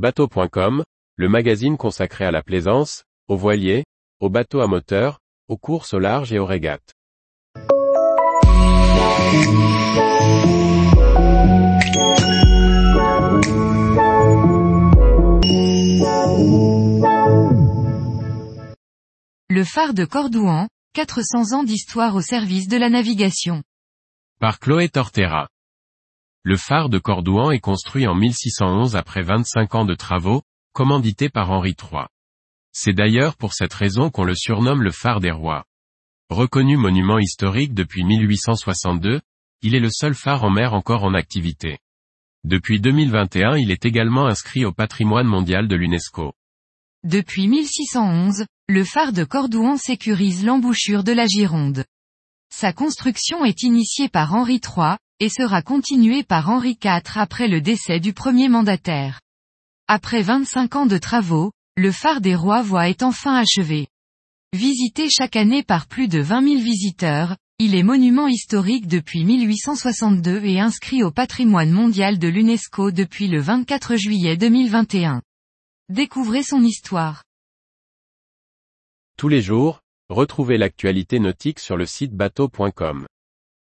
Bateau.com, le magazine consacré à la plaisance, aux voiliers, aux bateaux à moteur, aux courses au large et aux régates. Le phare de Cordouan, 400 ans d'histoire au service de la navigation. Par Chloé Tortera. Le phare de Cordouan est construit en 1611 après 25 ans de travaux, commandité par Henri III. C'est d'ailleurs pour cette raison qu'on le surnomme le phare des rois. Reconnu monument historique depuis 1862, il est le seul phare en mer encore en activité. Depuis 2021 il est également inscrit au patrimoine mondial de l'UNESCO. Depuis 1611, le phare de Cordouan sécurise l'embouchure de la Gironde. Sa construction est initiée par Henri III, et sera continuée par Henri IV après le décès du premier mandataire. Après 25 ans de travaux, le phare des rois voit est enfin achevé. Visité chaque année par plus de 20 000 visiteurs, il est monument historique depuis 1862 et inscrit au patrimoine mondial de l'UNESCO depuis le 24 juillet 2021. Découvrez son histoire. Tous les jours, retrouvez l'actualité nautique sur le site bateau.com.